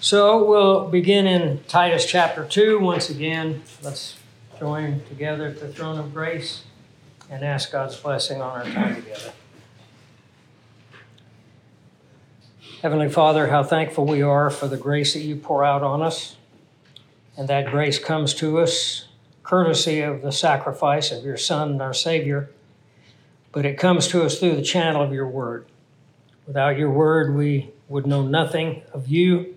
So we'll begin in Titus chapter 2. Once again, let's join together at the throne of grace and ask God's blessing on our time together. Heavenly Father, how thankful we are for the grace that you pour out on us. And that grace comes to us courtesy of the sacrifice of your Son and our Savior, but it comes to us through the channel of your word. Without your word, we would know nothing of you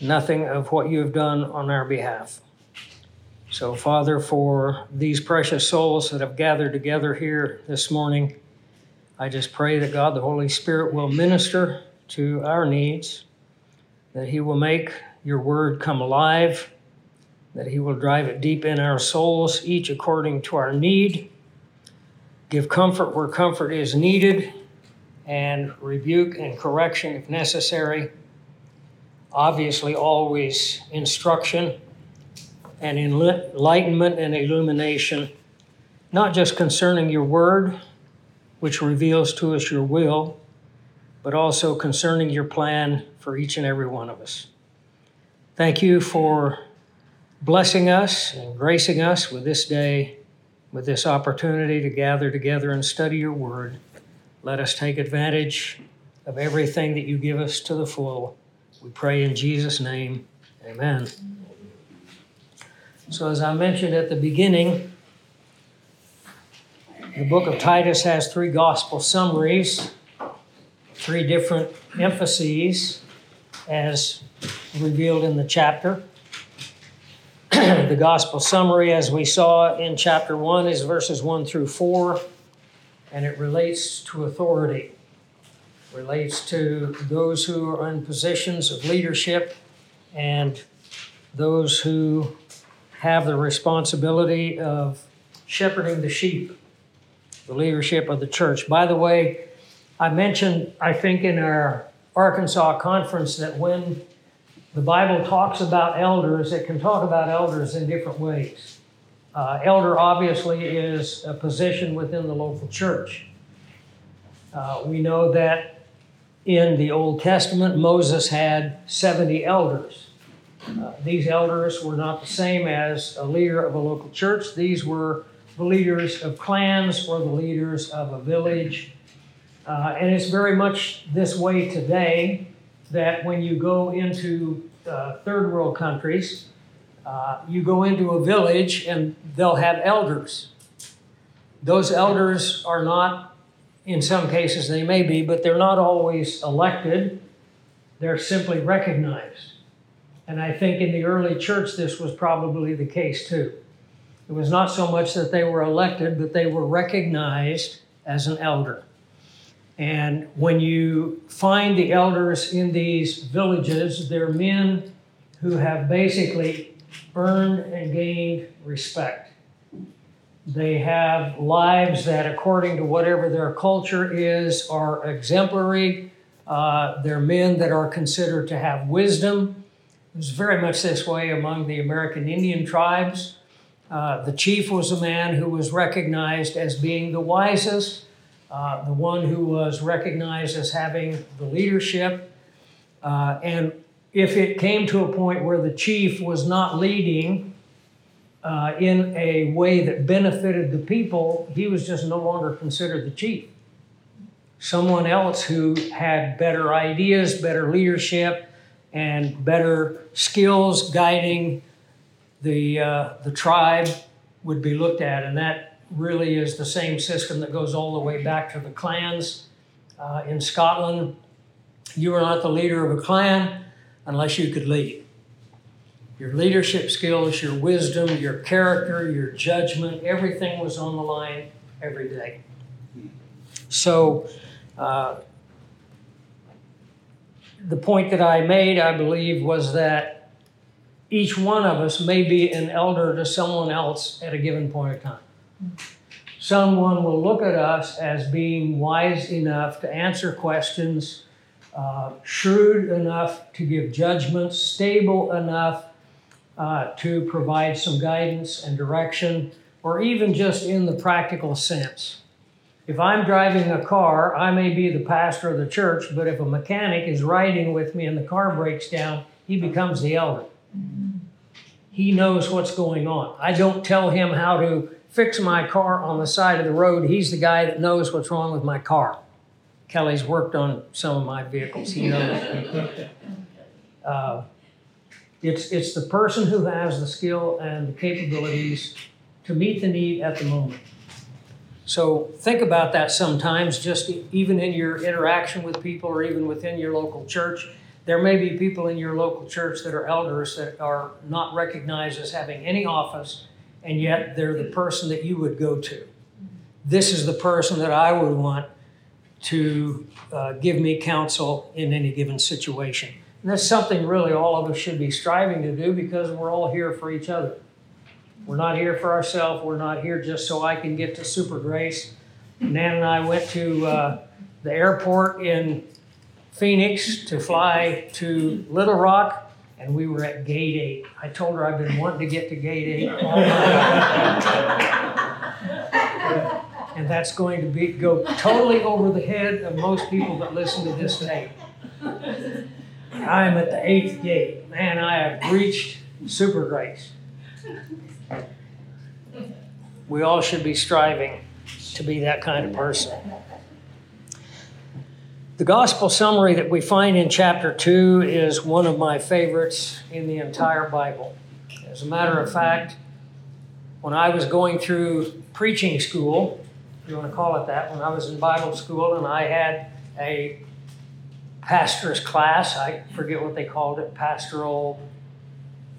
nothing of what you have done on our behalf. So, Father, for these precious souls that have gathered together here this morning, I just pray that God, the Holy Spirit, will minister to our needs, that He will make your word come alive, that He will drive it deep in our souls, each according to our need, give comfort where comfort is needed, and rebuke and correction if necessary obviously always instruction and enlightenment and illumination, not just concerning your word, which reveals to us your will, but also concerning your plan for each and every one of us. Thank you for blessing us and gracing us with this day, with this opportunity to gather together and study your word. Let us take advantage of everything that you give us to the full. We pray in Jesus' name. Amen. So, as I mentioned at the beginning, the book of Titus has three gospel summaries, three different emphases as revealed in the chapter. the gospel summary, as we saw in chapter 1, is verses 1 through 4, and it relates to authority relates to those who are in positions of leadership and those who have the responsibility of shepherding the sheep, the leadership of the church. By the way, I mentioned, I think, in our Arkansas conference that when the Bible talks about elders, it can talk about elders in different ways. Uh, elder obviously is a position within the local church. Uh, we know that in the Old Testament, Moses had 70 elders. Uh, these elders were not the same as a leader of a local church. These were the leaders of clans or the leaders of a village. Uh, and it's very much this way today that when you go into uh, third world countries, uh, you go into a village and they'll have elders. Those elders are not in some cases, they may be, but they're not always elected. They're simply recognized. And I think in the early church, this was probably the case too. It was not so much that they were elected, but they were recognized as an elder. And when you find the elders in these villages, they're men who have basically earned and gained respect. They have lives that, according to whatever their culture is, are exemplary. Uh, they're men that are considered to have wisdom. It was very much this way among the American Indian tribes. Uh, the chief was a man who was recognized as being the wisest, uh, the one who was recognized as having the leadership. Uh, and if it came to a point where the chief was not leading, uh, in a way that benefited the people, he was just no longer considered the chief. Someone else who had better ideas, better leadership, and better skills guiding the, uh, the tribe would be looked at. And that really is the same system that goes all the way back to the clans. Uh, in Scotland, you were not the leader of a clan unless you could lead your leadership skills, your wisdom, your character, your judgment, everything was on the line every day. So, uh, the point that I made, I believe, was that each one of us may be an elder to someone else at a given point of time. Someone will look at us as being wise enough to answer questions, uh, shrewd enough to give judgments, stable enough uh, to provide some guidance and direction, or even just in the practical sense. If I'm driving a car, I may be the pastor of the church, but if a mechanic is riding with me and the car breaks down, he becomes the elder. He knows what's going on. I don't tell him how to fix my car on the side of the road. He's the guy that knows what's wrong with my car. Kelly's worked on some of my vehicles. He knows. uh, it's, it's the person who has the skill and the capabilities to meet the need at the moment. So think about that sometimes, just even in your interaction with people or even within your local church. There may be people in your local church that are elders that are not recognized as having any office, and yet they're the person that you would go to. This is the person that I would want to uh, give me counsel in any given situation. And that's something really all of us should be striving to do because we're all here for each other. We're not here for ourselves. We're not here just so I can get to Super Grace. Nan and I went to uh, the airport in Phoenix to fly to Little Rock, and we were at Gate 8. I told her I've been wanting to get to Gate 8 all and that's going to be go totally over the head of most people that listen to this tape. I am at the eighth gate. Man, I have reached super grace. We all should be striving to be that kind of person. The gospel summary that we find in chapter 2 is one of my favorites in the entire Bible. As a matter of fact, when I was going through preaching school, you want to call it that, when I was in Bible school and I had a pastor's class, I forget what they called it, pastoral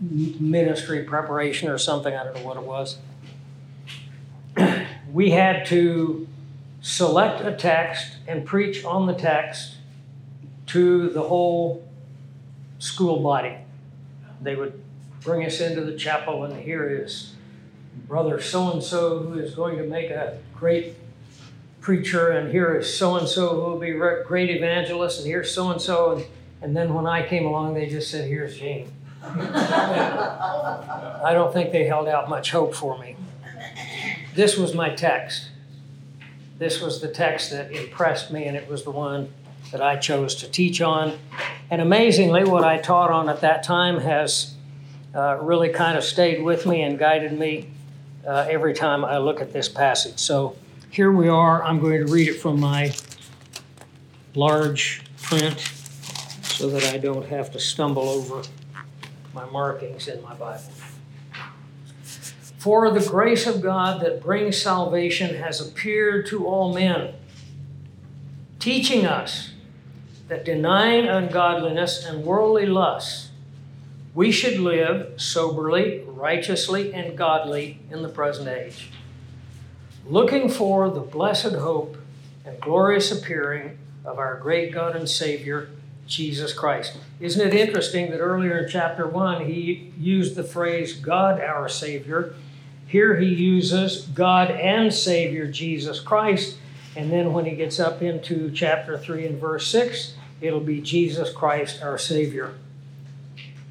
ministry preparation or something, I don't know what it was. We had to select a text and preach on the text to the whole school body. They would bring us into the chapel, and here is brother so and so who is going to make a great preacher, and here is so and so who will be a great evangelist, and here's so and so. And then when I came along, they just said, Here's Gene. I don't think they held out much hope for me this was my text. This was the text that impressed me, and it was the one that I chose to teach on. And amazingly, what I taught on at that time has uh, really kind of stayed with me and guided me uh, every time I look at this passage. So here we are. I'm going to read it from my large print so that I don't have to stumble over my markings in my Bible. For the grace of God that brings salvation has appeared to all men, teaching us that denying ungodliness and worldly lusts, we should live soberly, righteously, and godly in the present age, looking for the blessed hope and glorious appearing of our great God and Savior, Jesus Christ. Isn't it interesting that earlier in chapter 1 he used the phrase God our Savior? Here he uses God and Savior Jesus Christ. And then when he gets up into chapter 3 and verse 6, it'll be Jesus Christ our Savior.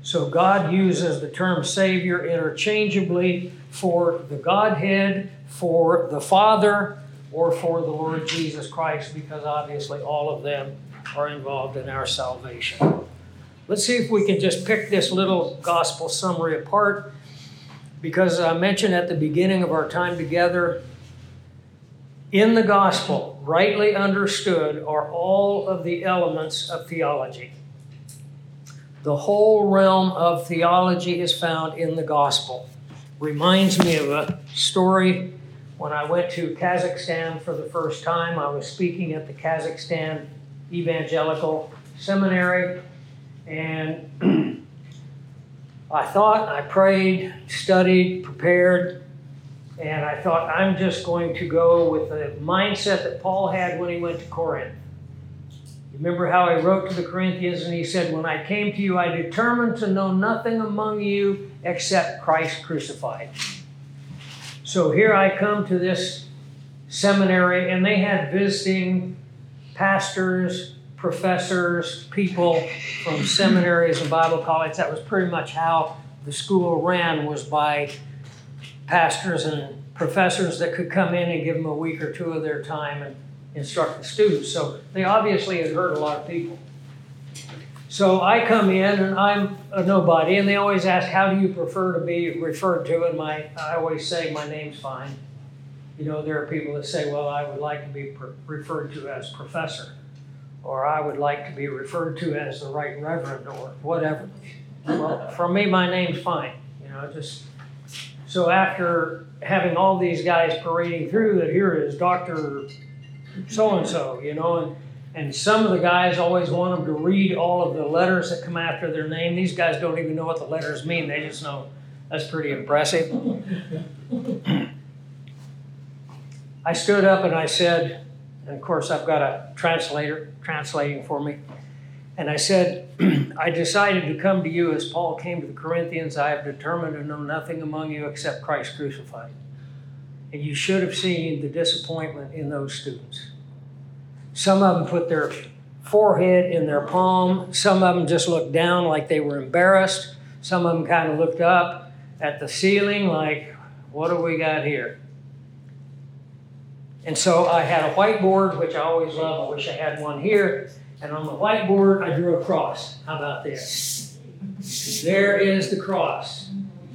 So God uses the term Savior interchangeably for the Godhead, for the Father, or for the Lord Jesus Christ, because obviously all of them are involved in our salvation. Let's see if we can just pick this little gospel summary apart because I mentioned at the beginning of our time together, in the gospel, rightly understood, are all of the elements of theology. The whole realm of theology is found in the gospel. Reminds me of a story when I went to Kazakhstan for the first time. I was speaking at the Kazakhstan Evangelical Seminary, and I thought, I prayed, studied, prepared, and I thought I'm just going to go with the mindset that Paul had when he went to Corinth. Remember how he wrote to the Corinthians and he said, When I came to you, I determined to know nothing among you except Christ crucified. So here I come to this seminary, and they had visiting pastors, professors, people from seminaries and Bible colleges. That was pretty much how the school ran was by pastors and professors that could come in and give them a week or two of their time and instruct the students. So they obviously had heard a lot of people. So I come in and I'm a nobody, and they always ask, "How do you prefer to be referred to?" And my, I always say, "My name's fine." You know, there are people that say, "Well, I would like to be referred to as professor," or "I would like to be referred to as the right reverend," or whatever. Well, for me, my name's fine. You know, just so after having all these guys parading through, that here is Doctor So and So, you know, and and some of the guys always want them to read all of the letters that come after their name. These guys don't even know what the letters mean. They just know that's pretty impressive. I stood up and I said, and of course I've got a translator translating for me. And I said, I decided to come to you as Paul came to the Corinthians. I have determined to know nothing among you except Christ crucified. And you should have seen the disappointment in those students. Some of them put their forehead in their palm. Some of them just looked down like they were embarrassed. Some of them kind of looked up at the ceiling like, what do we got here? And so I had a whiteboard, which I always love. I wish I had one here. And on the whiteboard, I drew a cross. How about this? There is the cross.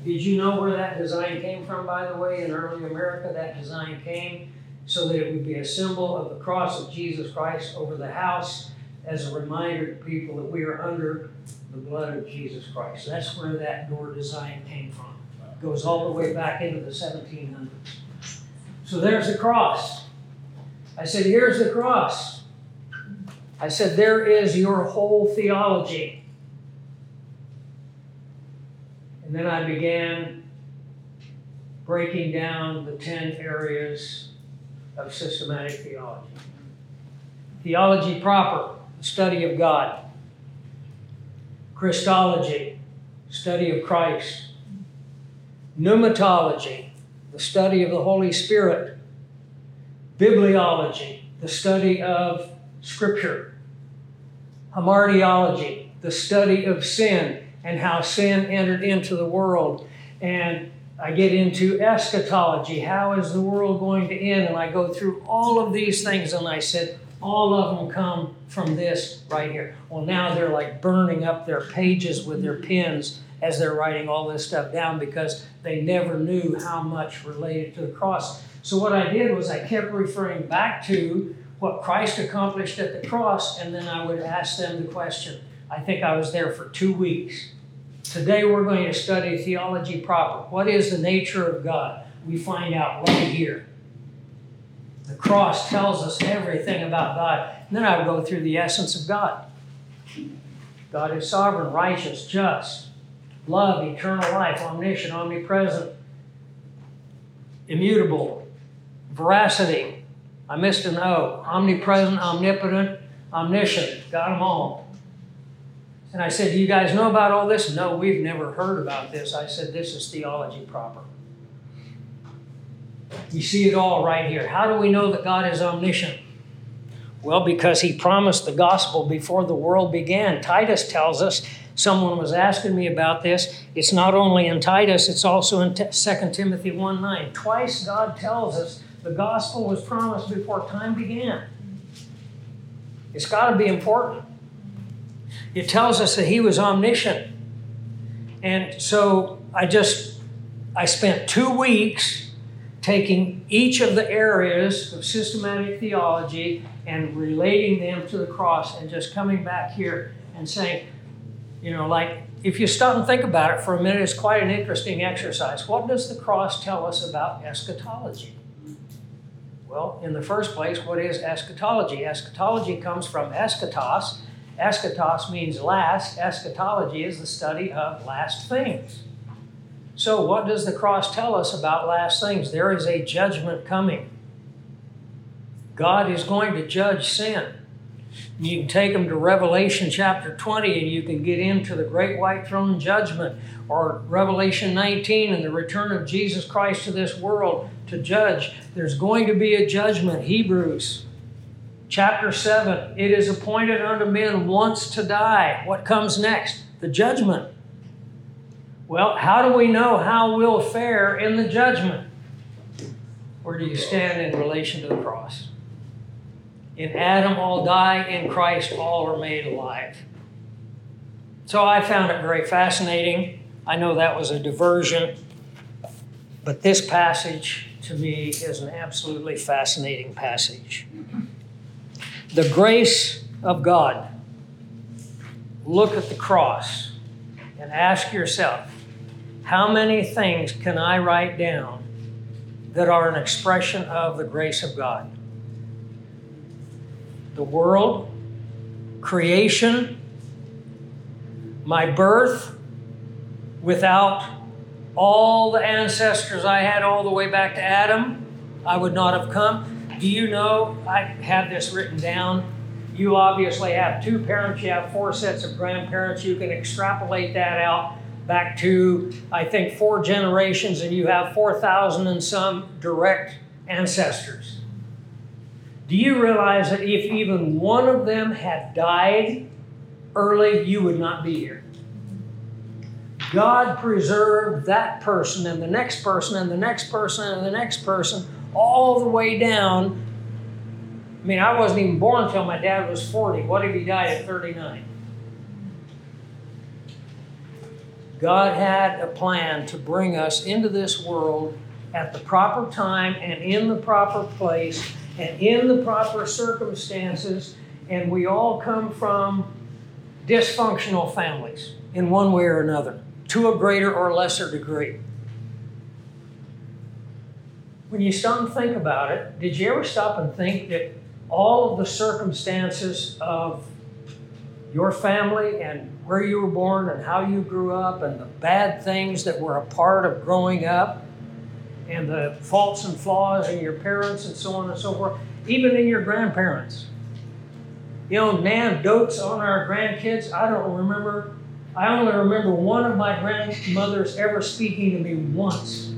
Did you know where that design came from, by the way? In early America, that design came so that it would be a symbol of the cross of Jesus Christ over the house as a reminder to people that we are under the blood of Jesus Christ. That's where that door design came from. It goes all the way back into the 1700s. So there's the cross. I said, Here's the cross. I said, There is your whole theology. And then I began breaking down the 10 areas of systematic theology. Theology proper, the study of God. Christology, study of Christ. Pneumatology, the study of the Holy Spirit. Bibliology, the study of Scripture. Hamartiology, the study of sin and how sin entered into the world. And I get into eschatology. How is the world going to end? And I go through all of these things, and I said, all of them come from this right here. Well, now they're like burning up their pages with their pens as they're writing all this stuff down because they never knew how much related to the cross. So, what I did was I kept referring back to what Christ accomplished at the cross, and then I would ask them the question. I think I was there for two weeks. Today we're going to study theology proper. What is the nature of God? We find out right here. The cross tells us everything about God. And then I would go through the essence of God. God is sovereign, righteous, just, love, eternal life, omniscient, omnipresent, immutable, veracity. I missed an O. Omnipresent, omnipotent, omniscient. Got them all. And I said, Do you guys know about all this? No, we've never heard about this. I said, This is theology proper. You see it all right here. How do we know that God is omniscient? Well, because he promised the gospel before the world began. Titus tells us, someone was asking me about this. It's not only in Titus, it's also in 2 Timothy 1 9. Twice God tells us the gospel was promised before time began. It's got to be important. It tells us that he was omniscient. And so I just, I spent two weeks taking each of the areas of systematic theology and relating them to the cross and just coming back here and saying, you know, like if you stop and think about it for a minute, it's quite an interesting exercise. What does the cross tell us about eschatology? Well, in the first place, what is eschatology? Eschatology comes from eschatos, Eschatos means last. Eschatology is the study of last things. So, what does the cross tell us about last things? There is a judgment coming. God is going to judge sin. You can take them to Revelation chapter 20 and you can get into the great white throne judgment or Revelation 19 and the return of Jesus Christ to this world to judge. There's going to be a judgment. Hebrews Chapter 7 It is appointed unto men once to die. What comes next? The judgment. Well, how do we know how we'll fare in the judgment? Where do you stand in relation to the cross? In Adam all die, in Christ all are made alive. So I found it very fascinating. I know that was a diversion, but this passage to me is an absolutely fascinating passage. The grace of God. Look at the cross and ask yourself how many things can I write down that are an expression of the grace of God? The world, creation, my birth, without all the ancestors I had all the way back to Adam, I would not have come. Do you know? I have this written down. You obviously have two parents, you have four sets of grandparents. You can extrapolate that out back to, I think, four generations, and you have 4,000 and some direct ancestors. Do you realize that if even one of them had died early, you would not be here? God preserved that person and the next person and the next person and the next person all the way down. I mean, I wasn't even born until my dad was 40. What if he died at 39? God had a plan to bring us into this world at the proper time and in the proper place and in the proper circumstances. And we all come from dysfunctional families in one way or another to a greater or lesser degree. When you stop and think about it, did you ever stop and think that all of the circumstances of your family and where you were born and how you grew up and the bad things that were a part of growing up and the faults and flaws in your parents and so on and so forth, even in your grandparents. You know, Nan dotes on our grandkids. I don't remember I only remember one of my grandmothers ever speaking to me once.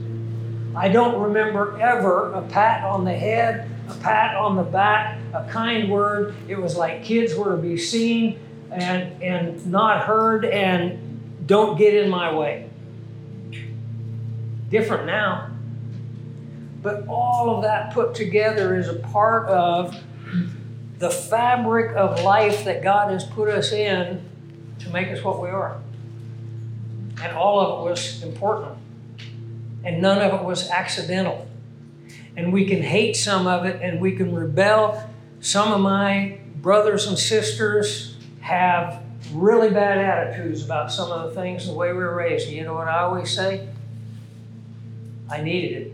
I don't remember ever a pat on the head, a pat on the back, a kind word. It was like kids were to be seen and, and not heard and don't get in my way. Different now. But all of that put together is a part of the fabric of life that God has put us in to make us what we are. And all of it was important. And none of it was accidental. And we can hate some of it and we can rebel. Some of my brothers and sisters have really bad attitudes about some of the things the way we were raised. You know what I always say? I needed it.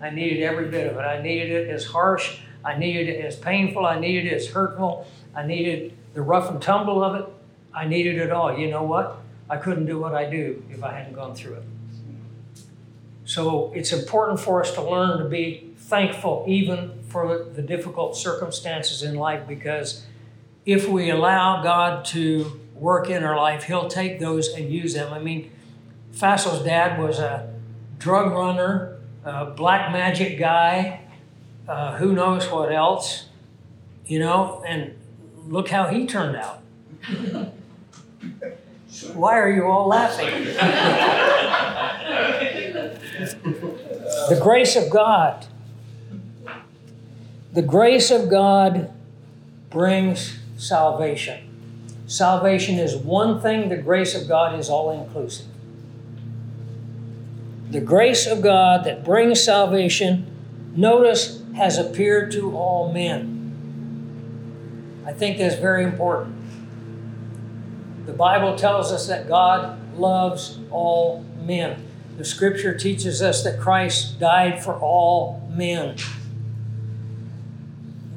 I needed every bit of it. I needed it as harsh. I needed it as painful. I needed it as hurtful. I needed the rough and tumble of it. I needed it all. You know what? I couldn't do what I do if I hadn't gone through it. So it's important for us to learn to be thankful even for the difficult circumstances in life because if we allow God to work in our life, He'll take those and use them. I mean, Fasso's dad was a drug runner, a black magic guy, uh, who knows what else, you know, and look how he turned out. Why are you all laughing? the grace of God. The grace of God brings salvation. Salvation is one thing, the grace of God is all inclusive. The grace of God that brings salvation, notice, has appeared to all men. I think that's very important. The Bible tells us that God loves all men. The scripture teaches us that Christ died for all men.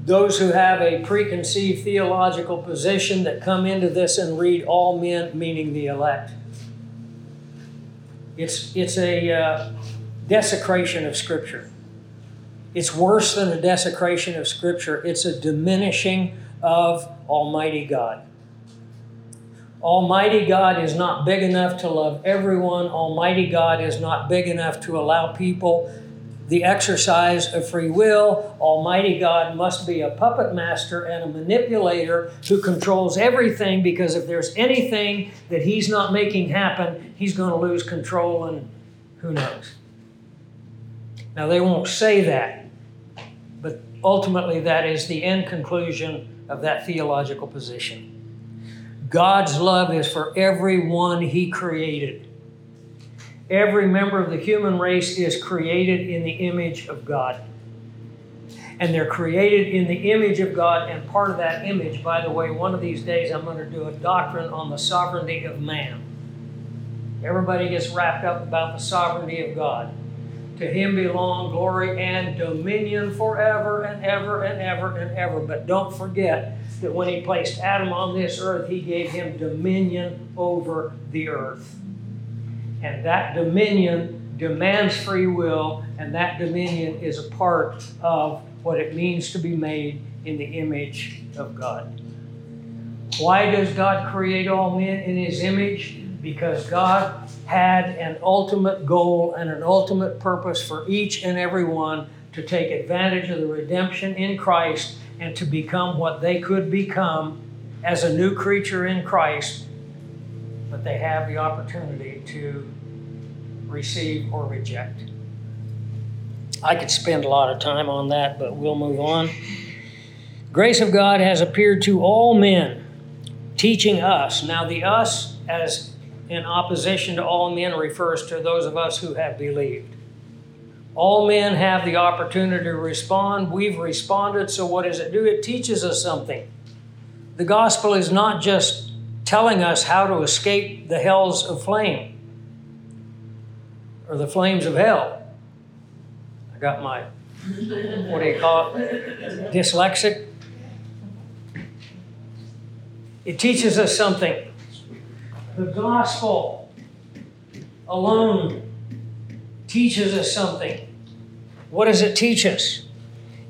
Those who have a preconceived theological position that come into this and read all men, meaning the elect. It's, it's a uh, desecration of Scripture. It's worse than a desecration of Scripture, it's a diminishing of Almighty God. Almighty God is not big enough to love everyone. Almighty God is not big enough to allow people the exercise of free will. Almighty God must be a puppet master and a manipulator who controls everything because if there's anything that He's not making happen, He's going to lose control and who knows. Now, they won't say that, but ultimately, that is the end conclusion of that theological position. God's love is for everyone He created. Every member of the human race is created in the image of God. And they're created in the image of God, and part of that image, by the way, one of these days I'm going to do a doctrine on the sovereignty of man. Everybody gets wrapped up about the sovereignty of God. To him belong glory and dominion forever and ever and ever and ever. But don't forget that when he placed Adam on this earth, he gave him dominion over the earth. And that dominion demands free will, and that dominion is a part of what it means to be made in the image of God. Why does God create all men in his image? Because God had an ultimate goal and an ultimate purpose for each and every one to take advantage of the redemption in Christ and to become what they could become as a new creature in Christ, but they have the opportunity to receive or reject. I could spend a lot of time on that, but we'll move on. Grace of God has appeared to all men, teaching us. Now, the us, as in opposition to all men, refers to those of us who have believed. All men have the opportunity to respond. We've responded, so what does it do? It teaches us something. The gospel is not just telling us how to escape the hells of flame or the flames of hell. I got my, what do you call it? Dyslexic. It teaches us something. The gospel alone teaches us something. What does it teach us?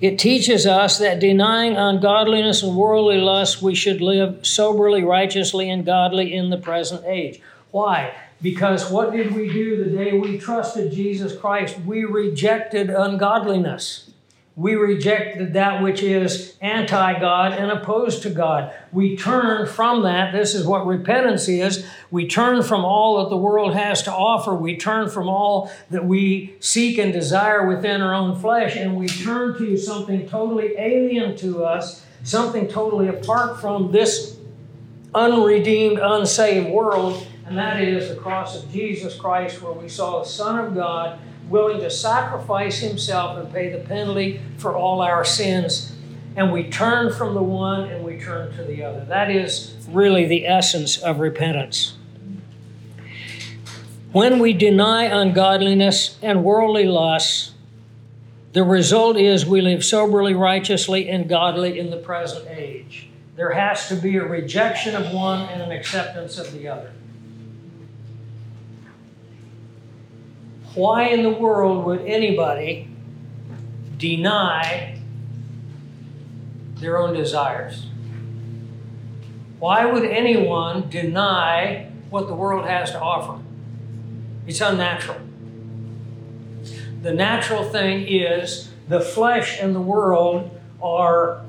It teaches us that denying ungodliness and worldly lust, we should live soberly, righteously, and godly in the present age. Why? Because what did we do the day we trusted Jesus Christ? We rejected ungodliness. We rejected that which is anti God and opposed to God. We turn from that. This is what repentance is. We turn from all that the world has to offer. We turn from all that we seek and desire within our own flesh, and we turn to something totally alien to us, something totally apart from this unredeemed, unsaved world, and that is the cross of Jesus Christ, where we saw the Son of God willing to sacrifice himself and pay the penalty for all our sins. And we turn from the one and we turn to the other. That is really the essence of repentance. When we deny ungodliness and worldly lusts, the result is we live soberly, righteously, and godly in the present age. There has to be a rejection of one and an acceptance of the other. Why in the world would anybody deny their own desires? Why would anyone deny what the world has to offer? It's unnatural. The natural thing is the flesh and the world are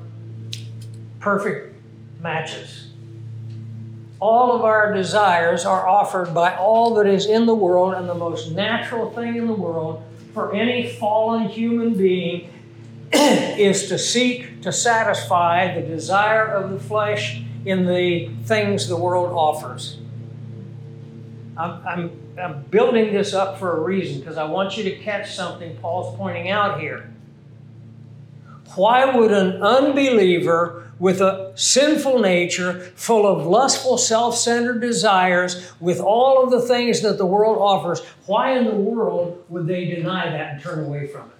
perfect matches all of our desires are offered by all that is in the world, and the most natural thing in the world for any fallen human being is to seek to satisfy the desire of the flesh in the things the world offers. I'm, I'm, I'm building this up for a reason because I want you to catch something Paul's pointing out here. Why would an unbeliever with a sinful nature, full of lustful, self centered desires, with all of the things that the world offers, why in the world would they deny that and turn away from it?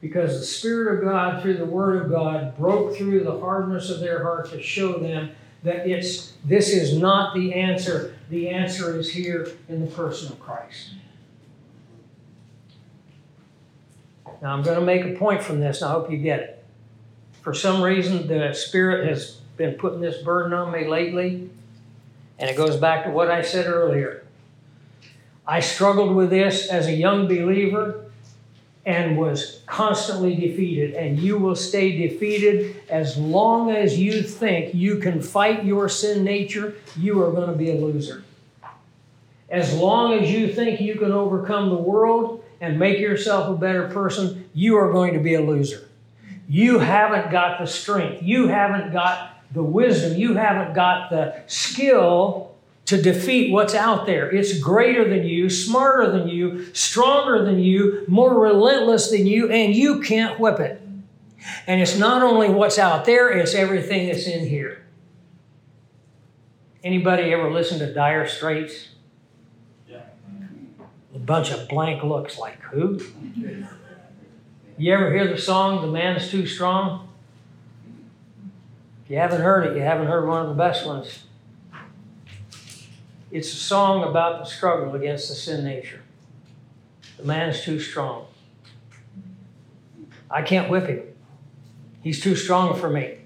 Because the Spirit of God, through the Word of God, broke through the hardness of their heart to show them that it's, this is not the answer. The answer is here in the person of Christ. Now, I'm going to make a point from this, and I hope you get it for some reason, the Spirit has been putting this burden on me lately. And it goes back to what I said earlier. I struggled with this as a young believer and was constantly defeated. And you will stay defeated as long as you think you can fight your sin nature, you are going to be a loser. As long as you think you can overcome the world and make yourself a better person, you are going to be a loser. You haven't got the strength. You haven't got the wisdom. You haven't got the skill to defeat what's out there. It's greater than you, smarter than you, stronger than you, more relentless than you, and you can't whip it. And it's not only what's out there, it's everything that's in here. Anybody ever listen to Dire Straits? A bunch of blank looks like who? You ever hear the song, The Man's Too Strong? If you haven't heard it, you haven't heard one of the best ones. It's a song about the struggle against the sin nature. The man's too strong. I can't whip him. He's too strong for me.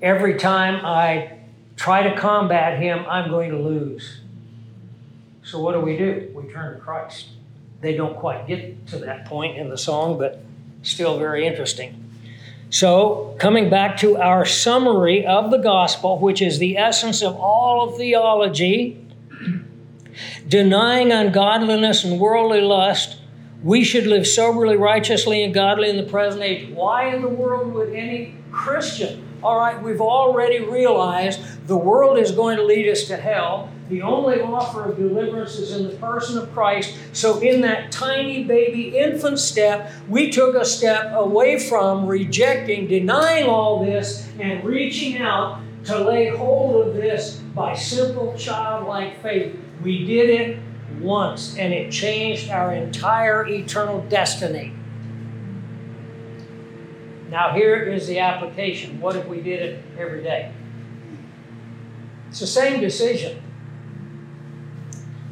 Every time I try to combat him, I'm going to lose. So what do we do? We turn to Christ. They don't quite get to that point in the song, but still very interesting. So, coming back to our summary of the gospel, which is the essence of all of theology, denying ungodliness and worldly lust, we should live soberly, righteously, and godly in the present age. Why in the world would any Christian? All right, we've already realized the world is going to lead us to hell. The only offer of deliverance is in the person of Christ. So, in that tiny baby infant step, we took a step away from rejecting, denying all this, and reaching out to lay hold of this by simple childlike faith. We did it once, and it changed our entire eternal destiny. Now, here is the application. What if we did it every day? It's the same decision.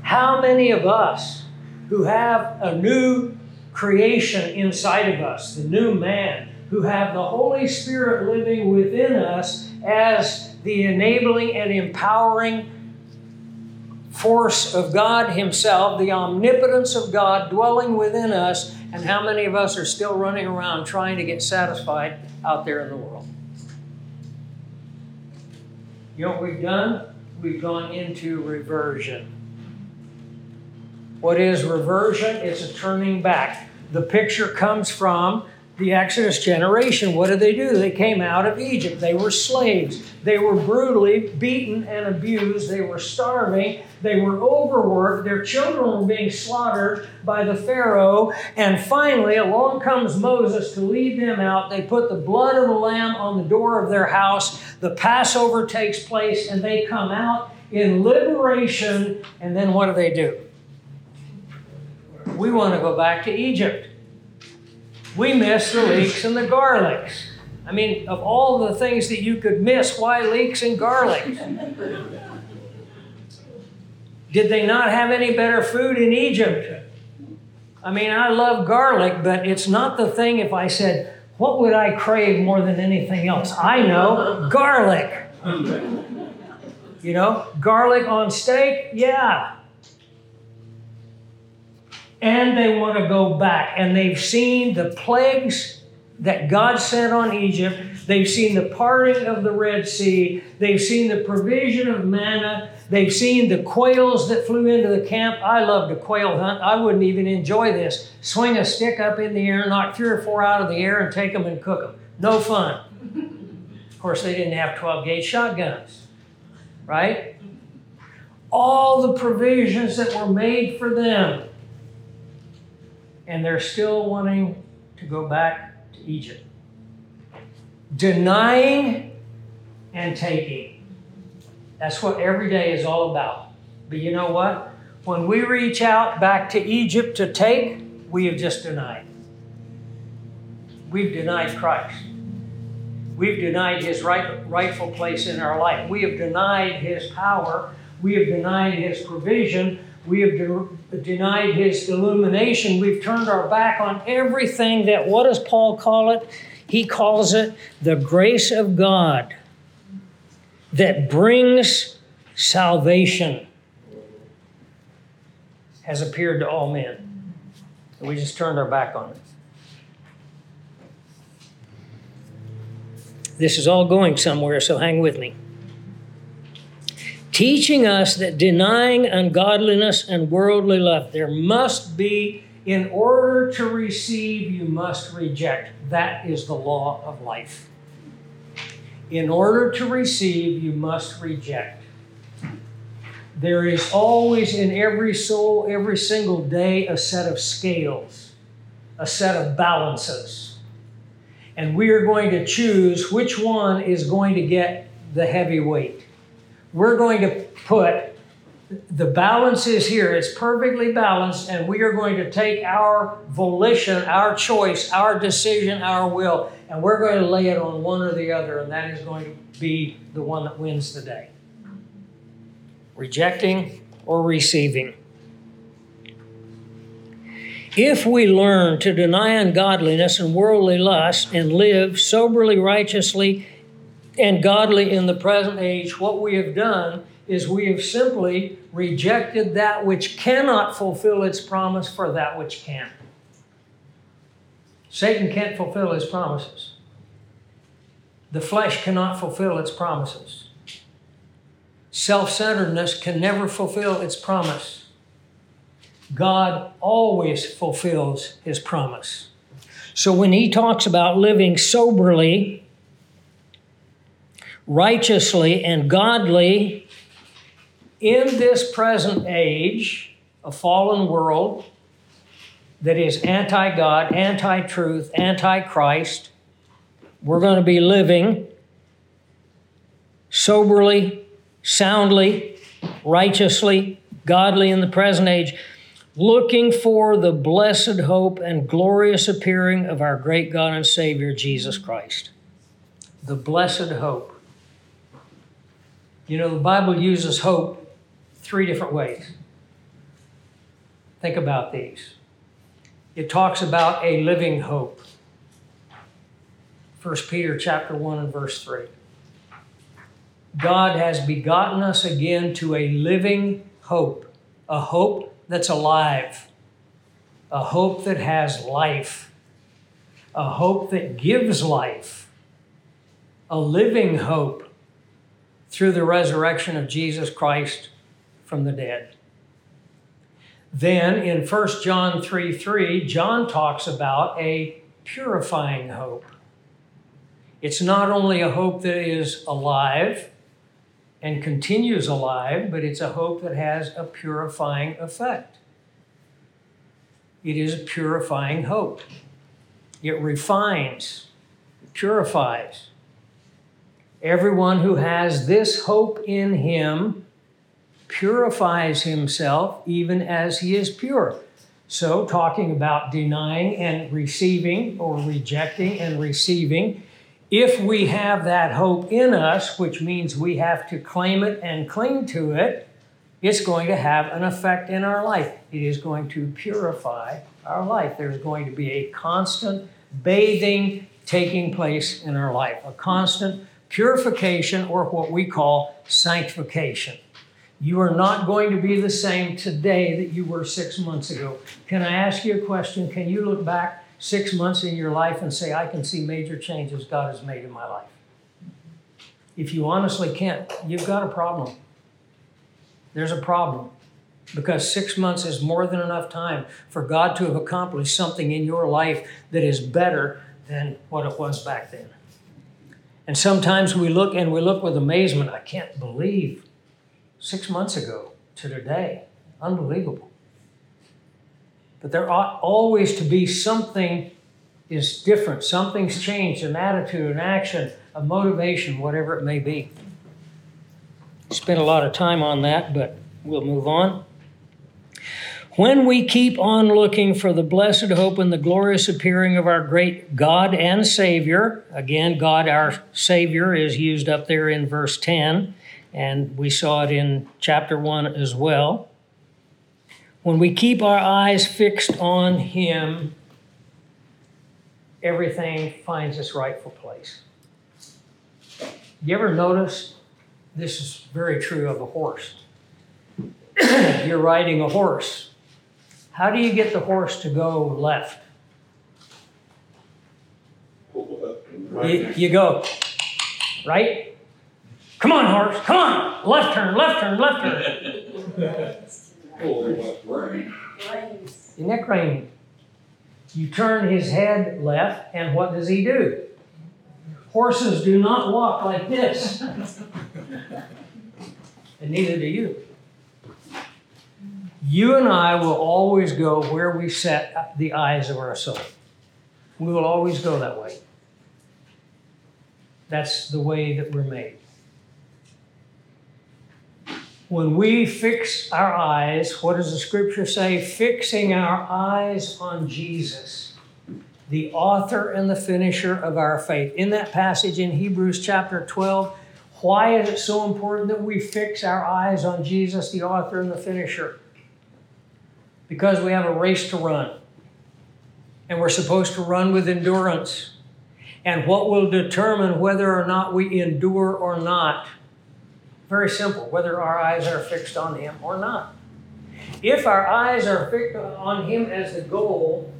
How many of us who have a new creation inside of us, the new man, who have the Holy Spirit living within us as the enabling and empowering force of God Himself, the omnipotence of God dwelling within us, and how many of us are still running around trying to get satisfied out there in the world? You know what we've done? We've gone into reversion. What is reversion? It's a turning back. The picture comes from the Exodus generation. What did they do? They came out of Egypt. They were slaves. They were brutally beaten and abused. They were starving. They were overworked. Their children were being slaughtered by the Pharaoh. And finally, along comes Moses to lead them out. They put the blood of the lamb on the door of their house. The Passover takes place, and they come out in liberation. And then what do they do? We want to go back to Egypt. We miss the leeks and the garlics. I mean, of all the things that you could miss, why leeks and garlic? Did they not have any better food in Egypt? I mean, I love garlic, but it's not the thing if I said, what would I crave more than anything else? I know garlic. You know, garlic on steak, yeah and they want to go back. And they've seen the plagues that God sent on Egypt. They've seen the parting of the Red Sea. They've seen the provision of manna. They've seen the quails that flew into the camp. I love to quail hunt. I wouldn't even enjoy this. Swing a stick up in the air, knock three or four out of the air, and take them and cook them. No fun. Of course, they didn't have 12 gauge shotguns, right? All the provisions that were made for them and they're still wanting to go back to Egypt. Denying and taking. That's what every day is all about. But you know what? When we reach out back to Egypt to take, we have just denied. We've denied Christ. We've denied his right, rightful place in our life. We have denied his power. We have denied his provision. We have de- denied his illumination. We've turned our back on everything that, what does Paul call it? He calls it the grace of God that brings salvation has appeared to all men. And we just turned our back on it. This is all going somewhere, so hang with me teaching us that denying ungodliness and worldly love, there must be In order to receive, you must reject. That is the law of life. In order to receive, you must reject. There is always in every soul, every single day, a set of scales, a set of balances. And we are going to choose which one is going to get the heavy weight. We're going to put the balance is here. It's perfectly balanced, and we are going to take our volition, our choice, our decision, our will, and we're going to lay it on one or the other, and that is going to be the one that wins the day. Rejecting or receiving. If we learn to deny ungodliness and worldly lust and live soberly, righteously, and godly in the present age, what we have done is we have simply rejected that which cannot fulfill its promise for that which can. Satan can't fulfill his promises. The flesh cannot fulfill its promises. Self centeredness can never fulfill its promise. God always fulfills his promise. So when he talks about living soberly, righteously, and godly in this present age, a fallen world that is anti God, anti truth, anti Christ, we're going to be living soberly, soundly, righteously, godly in the present age, looking for the blessed hope and glorious appearing of our great God and Savior, Jesus Christ. The blessed hope. You know, the Bible uses hope three different ways. Think about these. It talks about a living hope. 1 Peter chapter 1 and verse 3. God has begotten us again to a living hope, a hope that's alive, a hope that has life, a hope that gives life, a living hope through the resurrection of Jesus Christ from the dead. Then in 1 John 3 3, John talks about a purifying hope. It's not only a hope that is alive and continues alive, but it's a hope that has a purifying effect. It is a purifying hope. It refines, purifies. Everyone who has this hope in him purifies himself even as he is pure. So, talking about denying and receiving, or rejecting and receiving, if we have that hope in us, which means we have to claim it and cling to it, it's going to have an effect in our life. It is going to purify our life. There's going to be a constant bathing taking place in our life, a constant purification, or what we call sanctification. You are not going to be the same today that you were six months ago. Can I ask you a question? Can you look back six months in your life and say, I can see major changes God has made in my life? If you honestly can't, you've got a problem. There's a problem because six months is more than enough time for God to have accomplished something in your life that is better than what it was back then. And sometimes we look and we look with amazement. I can't believe six months ago to today. Unbelievable. But there ought always to be something is different. Something's changed, an attitude, an action, a motivation, whatever it may be. Spent a lot of time on that, but we'll move on. When we keep on looking for the blessed hope and the glorious appearing of our great God and Savior, again, God our Savior is used up there in verse 10 and we saw it in chapter 1 as well. When we keep our eyes fixed on Him, everything finds its rightful place. You ever notice this is very true of a horse? You're riding a horse. How do you get the horse to go left? You, you go right, Come on, horse. Come on. Left turn, left turn, left turn. Neck reining. You turn his head left, and what does he do? Horses do not walk like this. and neither do you. You and I will always go where we set the eyes of our soul. We will always go that way. That's the way that we're made. When we fix our eyes, what does the scripture say? Fixing our eyes on Jesus, the author and the finisher of our faith. In that passage in Hebrews chapter 12, why is it so important that we fix our eyes on Jesus, the author and the finisher? Because we have a race to run. And we're supposed to run with endurance. And what will determine whether or not we endure or not very simple, whether our eyes are fixed on Him or not. If our eyes are fixed on Him as the goal,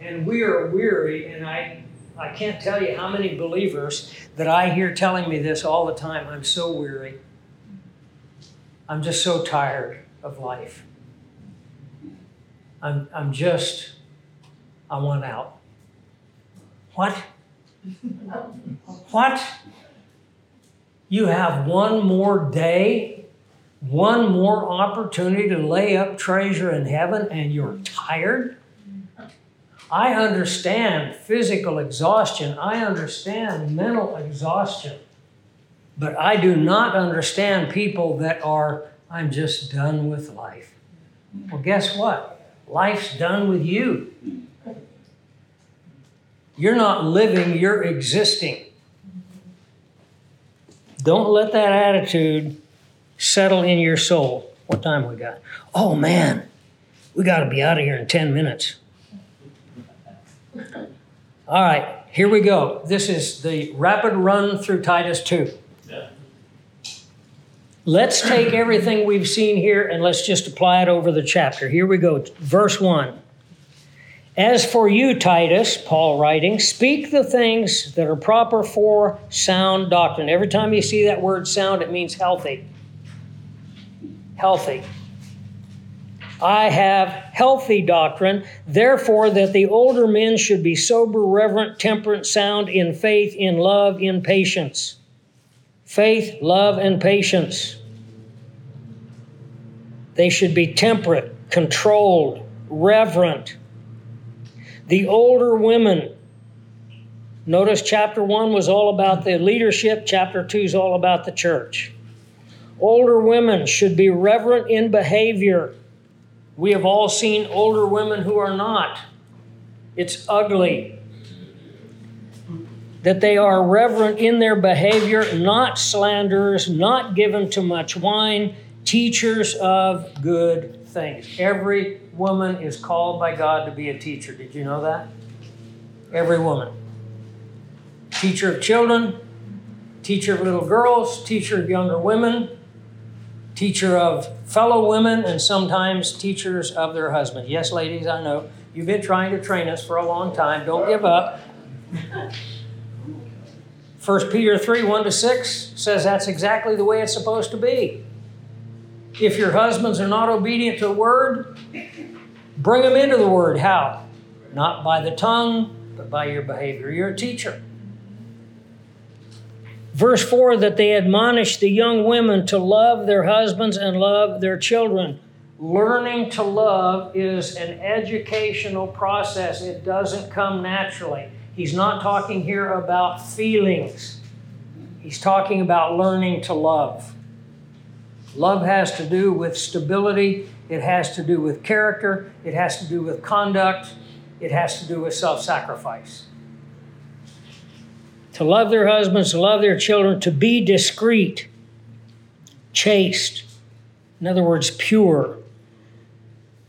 and we are weary, and I, I can't tell you how many believers that I hear telling me this all the time I'm so weary. I'm just so tired of life. I'm, I'm just, I want out. What? what? You have one more day, one more opportunity to lay up treasure in heaven, and you're tired. I understand physical exhaustion, I understand mental exhaustion, but I do not understand people that are, I'm just done with life. Well, guess what? Life's done with you. You're not living, you're existing. Don't let that attitude settle in your soul. What time we got? Oh man, we got to be out of here in 10 minutes. All right, here we go. This is the rapid run through Titus 2. Let's take everything we've seen here and let's just apply it over the chapter. Here we go. Verse 1. As for you, Titus, Paul writing, speak the things that are proper for sound doctrine. Every time you see that word sound, it means healthy. Healthy. I have healthy doctrine, therefore, that the older men should be sober, reverent, temperate, sound in faith, in love, in patience. Faith, love, and patience. They should be temperate, controlled, reverent the older women. Notice chapter 1 was all about the leadership, chapter 2 is all about the church. Older women should be reverent in behavior. We have all seen older women who are not. It's ugly. That they are reverent in their behavior, not slanderers, not given to much wine, teachers of good things. Every woman is called by God to be a teacher. Did you know that? Every woman. Teacher of children, teacher of little girls, teacher of younger women, teacher of fellow women, and sometimes teachers of their husbands. Yes, ladies, I know. You've been trying to train us for a long time. Don't give up. 1 Peter 3 1 to 6 says that's exactly the way it's supposed to be. If your husbands are not obedient to the word, bring them into the word. How? Not by the tongue, but by your behavior. You're a teacher. Verse 4 that they admonish the young women to love their husbands and love their children. Learning to love is an educational process, it doesn't come naturally. He's not talking here about feelings, he's talking about learning to love. Love has to do with stability, it has to do with character, it has to do with conduct, it has to do with self sacrifice. To love their husbands, to love their children, to be discreet, chaste, in other words, pure.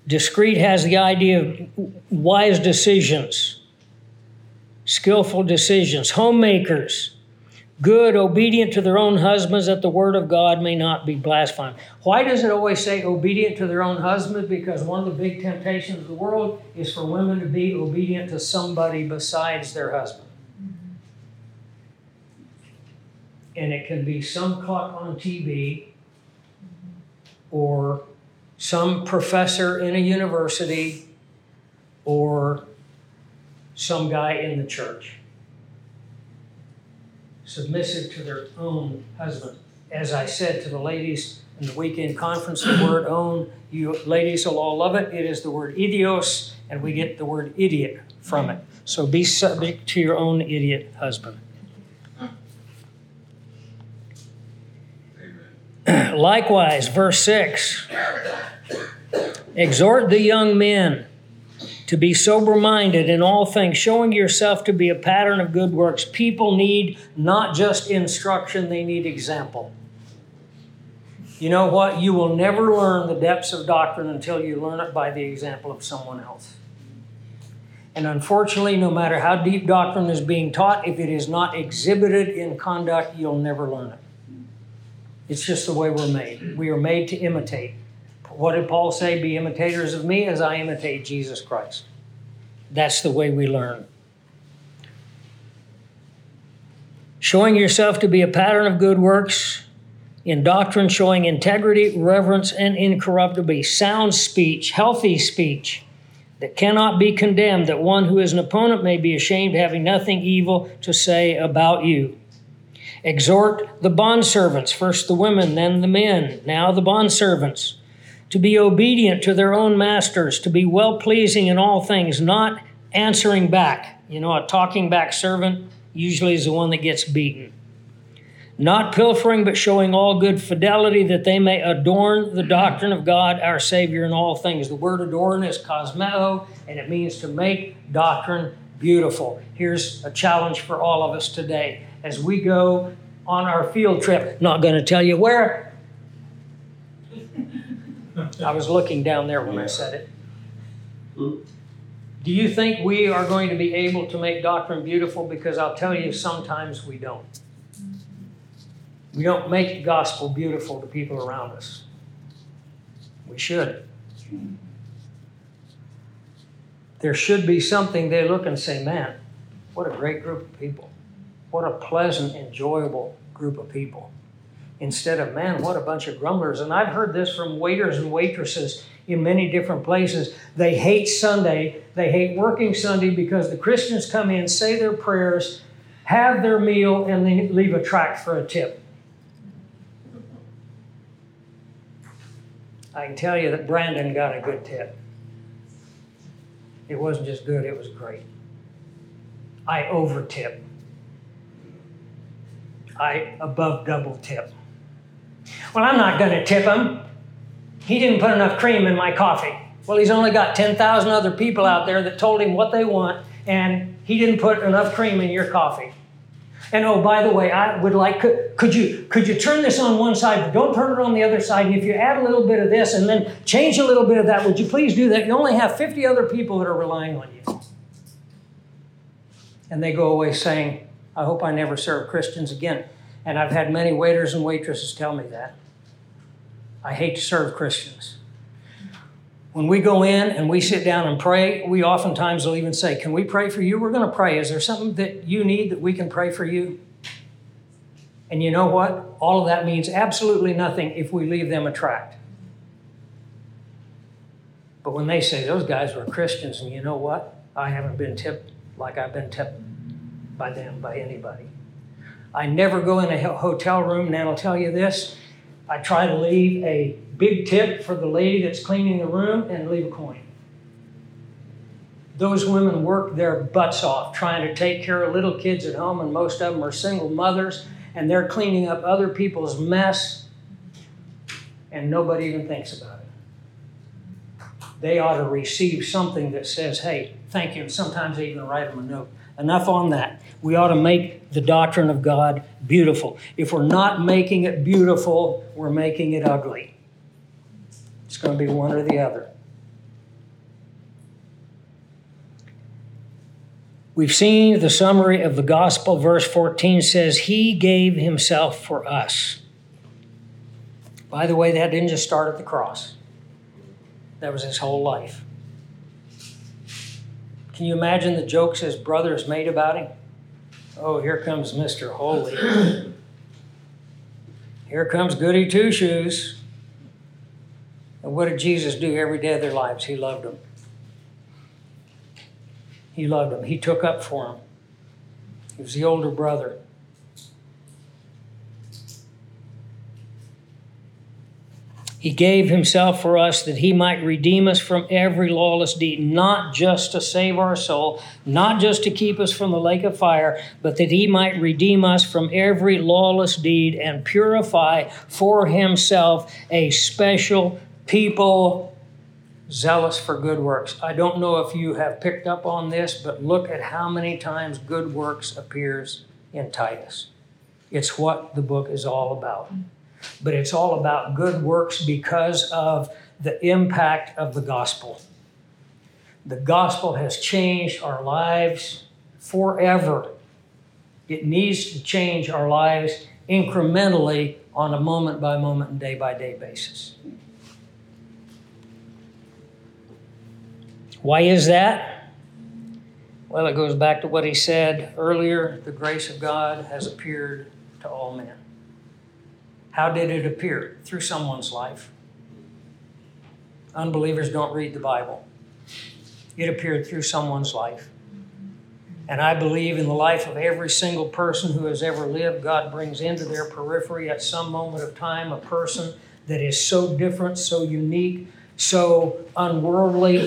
Discreet has the idea of wise decisions, skillful decisions, homemakers good, obedient to their own husbands, that the word of God may not be blasphemed. Why does it always say obedient to their own husbands? Because one of the big temptations of the world is for women to be obedient to somebody besides their husband. And it can be some clock on TV or some professor in a university or some guy in the church. Submissive to their own husband. As I said to the ladies in the weekend conference, the word own, you ladies will all love it. It is the word idios, and we get the word idiot from it. So be subject to your own idiot husband. Likewise, verse 6 Exhort the young men to be sober minded in all things, showing yourself to be a pattern of good works. People need not just instruction, they need example. You know what? You will never learn the depths of doctrine until you learn it by the example of someone else. And unfortunately, no matter how deep doctrine is being taught, if it is not exhibited in conduct, you'll never learn it. It's just the way we're made. We are made to imitate. What did Paul say? Be imitators of me as I imitate Jesus Christ. That's the way we learn. Showing yourself to be a pattern of good works, in doctrine, showing integrity, reverence, and incorruptibility, sound speech, healthy speech that cannot be condemned, that one who is an opponent may be ashamed, having nothing evil to say about you. Exhort the bondservants, first the women, then the men, now the bondservants, to be obedient to their own masters, to be well pleasing in all things, not answering back. You know, a talking back servant usually is the one that gets beaten. Not pilfering, but showing all good fidelity, that they may adorn the doctrine of God our Savior in all things. The word adorn is cosmeo, and it means to make doctrine beautiful. Here's a challenge for all of us today as we go on our field trip. Not going to tell you where. I was looking down there when I said it. Do you think we are going to be able to make doctrine beautiful? Because I'll tell you, sometimes we don't. We don't make the gospel beautiful to people around us. We should. There should be something they look and say, man, what a great group of people. What a pleasant, enjoyable group of people. Instead of, man, what a bunch of grumblers. And I've heard this from waiters and waitresses in many different places. They hate Sunday. They hate working Sunday because the Christians come in, say their prayers, have their meal, and then leave a tract for a tip. I can tell you that Brandon got a good tip. It wasn't just good, it was great. I over tip. I above double tip. Well, I'm not going to tip him. He didn't put enough cream in my coffee. Well, he's only got 10,000 other people out there that told him what they want, and he didn't put enough cream in your coffee. And oh, by the way, I would like could, could you could you turn this on one side, but don't turn it on the other side. And if you add a little bit of this and then change a little bit of that, would you please do that? You only have 50 other people that are relying on you. And they go away saying, I hope I never serve Christians again. And I've had many waiters and waitresses tell me that. I hate to serve Christians. When we go in and we sit down and pray, we oftentimes will even say, Can we pray for you? We're going to pray. Is there something that you need that we can pray for you? And you know what? All of that means absolutely nothing if we leave them a tract. But when they say those guys were Christians, and you know what? I haven't been tipped like I've been tipped by them, by anybody. I never go in a hotel room, and I'll tell you this I try to leave a big tip for the lady that's cleaning the room and leave a coin. Those women work their butts off trying to take care of little kids at home, and most of them are single mothers, and they're cleaning up other people's mess, and nobody even thinks about it. They ought to receive something that says, hey, thank you. And sometimes they even write them a note. Enough on that. We ought to make the doctrine of God beautiful. If we're not making it beautiful, we're making it ugly. It's going to be one or the other. We've seen the summary of the gospel. Verse 14 says, He gave Himself for us. By the way, that didn't just start at the cross, that was His whole life. Can you imagine the jokes his brothers made about him? Oh, here comes Mr. Holy. Here comes Goody Two Shoes. And what did Jesus do every day of their lives? He loved them. He loved them. He took up for them. He was the older brother. He gave himself for us that he might redeem us from every lawless deed, not just to save our soul, not just to keep us from the lake of fire, but that he might redeem us from every lawless deed and purify for himself a special people zealous for good works. I don't know if you have picked up on this, but look at how many times good works appears in Titus. It's what the book is all about but it's all about good works because of the impact of the gospel. The gospel has changed our lives forever. It needs to change our lives incrementally on a moment by moment and day by day basis. Why is that? Well, it goes back to what he said earlier the grace of God has appeared to all men. How did it appear? Through someone's life. Unbelievers don't read the Bible. It appeared through someone's life. And I believe in the life of every single person who has ever lived, God brings into their periphery at some moment of time a person that is so different, so unique, so unworldly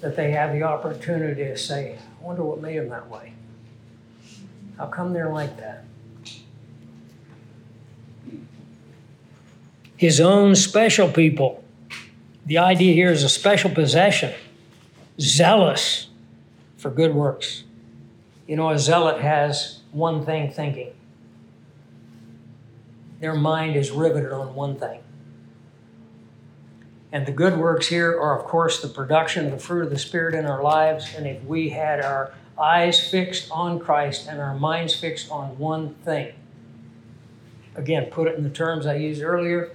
that they have the opportunity to say, I wonder what made them that way. How come they're like that? His own special people. The idea here is a special possession, zealous for good works. You know, a zealot has one thing thinking, their mind is riveted on one thing. And the good works here are, of course, the production of the fruit of the Spirit in our lives. And if we had our eyes fixed on Christ and our minds fixed on one thing, again, put it in the terms I used earlier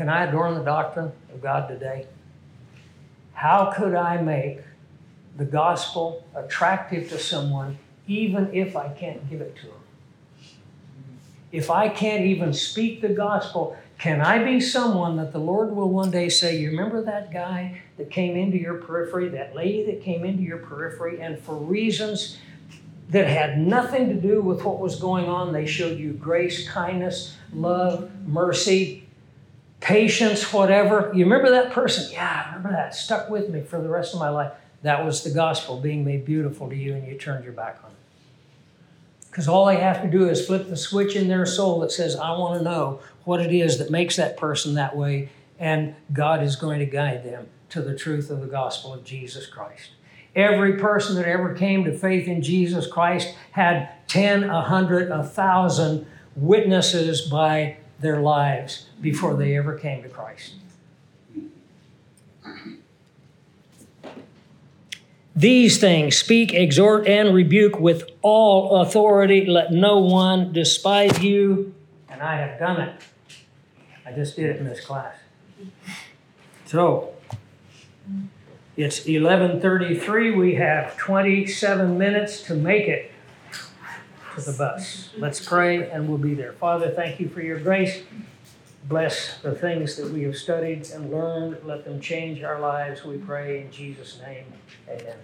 can I adorn the doctrine of God today? How could I make the gospel attractive to someone even if I can't give it to them? If I can't even speak the gospel, can I be someone that the Lord will one day say, You remember that guy that came into your periphery, that lady that came into your periphery, and for reasons that had nothing to do with what was going on, they showed you grace, kindness, love, mercy, patience, whatever. You remember that person? Yeah, I remember that. Stuck with me for the rest of my life. That was the gospel being made beautiful to you, and you turned your back on it. Because all they have to do is flip the switch in their soul that says, I want to know what it is that makes that person that way, and God is going to guide them to the truth of the gospel of Jesus Christ. Every person that ever came to faith in Jesus Christ had 10, a 100, a 1,000 witnesses by their lives before they ever came to Christ. These things speak, exhort, and rebuke with all authority. Let no one despise you. And I have done it. I just did it in this class. So, it's 11:33. We have 27 minutes to make it to the bus. Let's pray and we'll be there. Father, thank you for your grace. Bless the things that we have studied and learned. Let them change our lives, we pray in Jesus' name. Amen.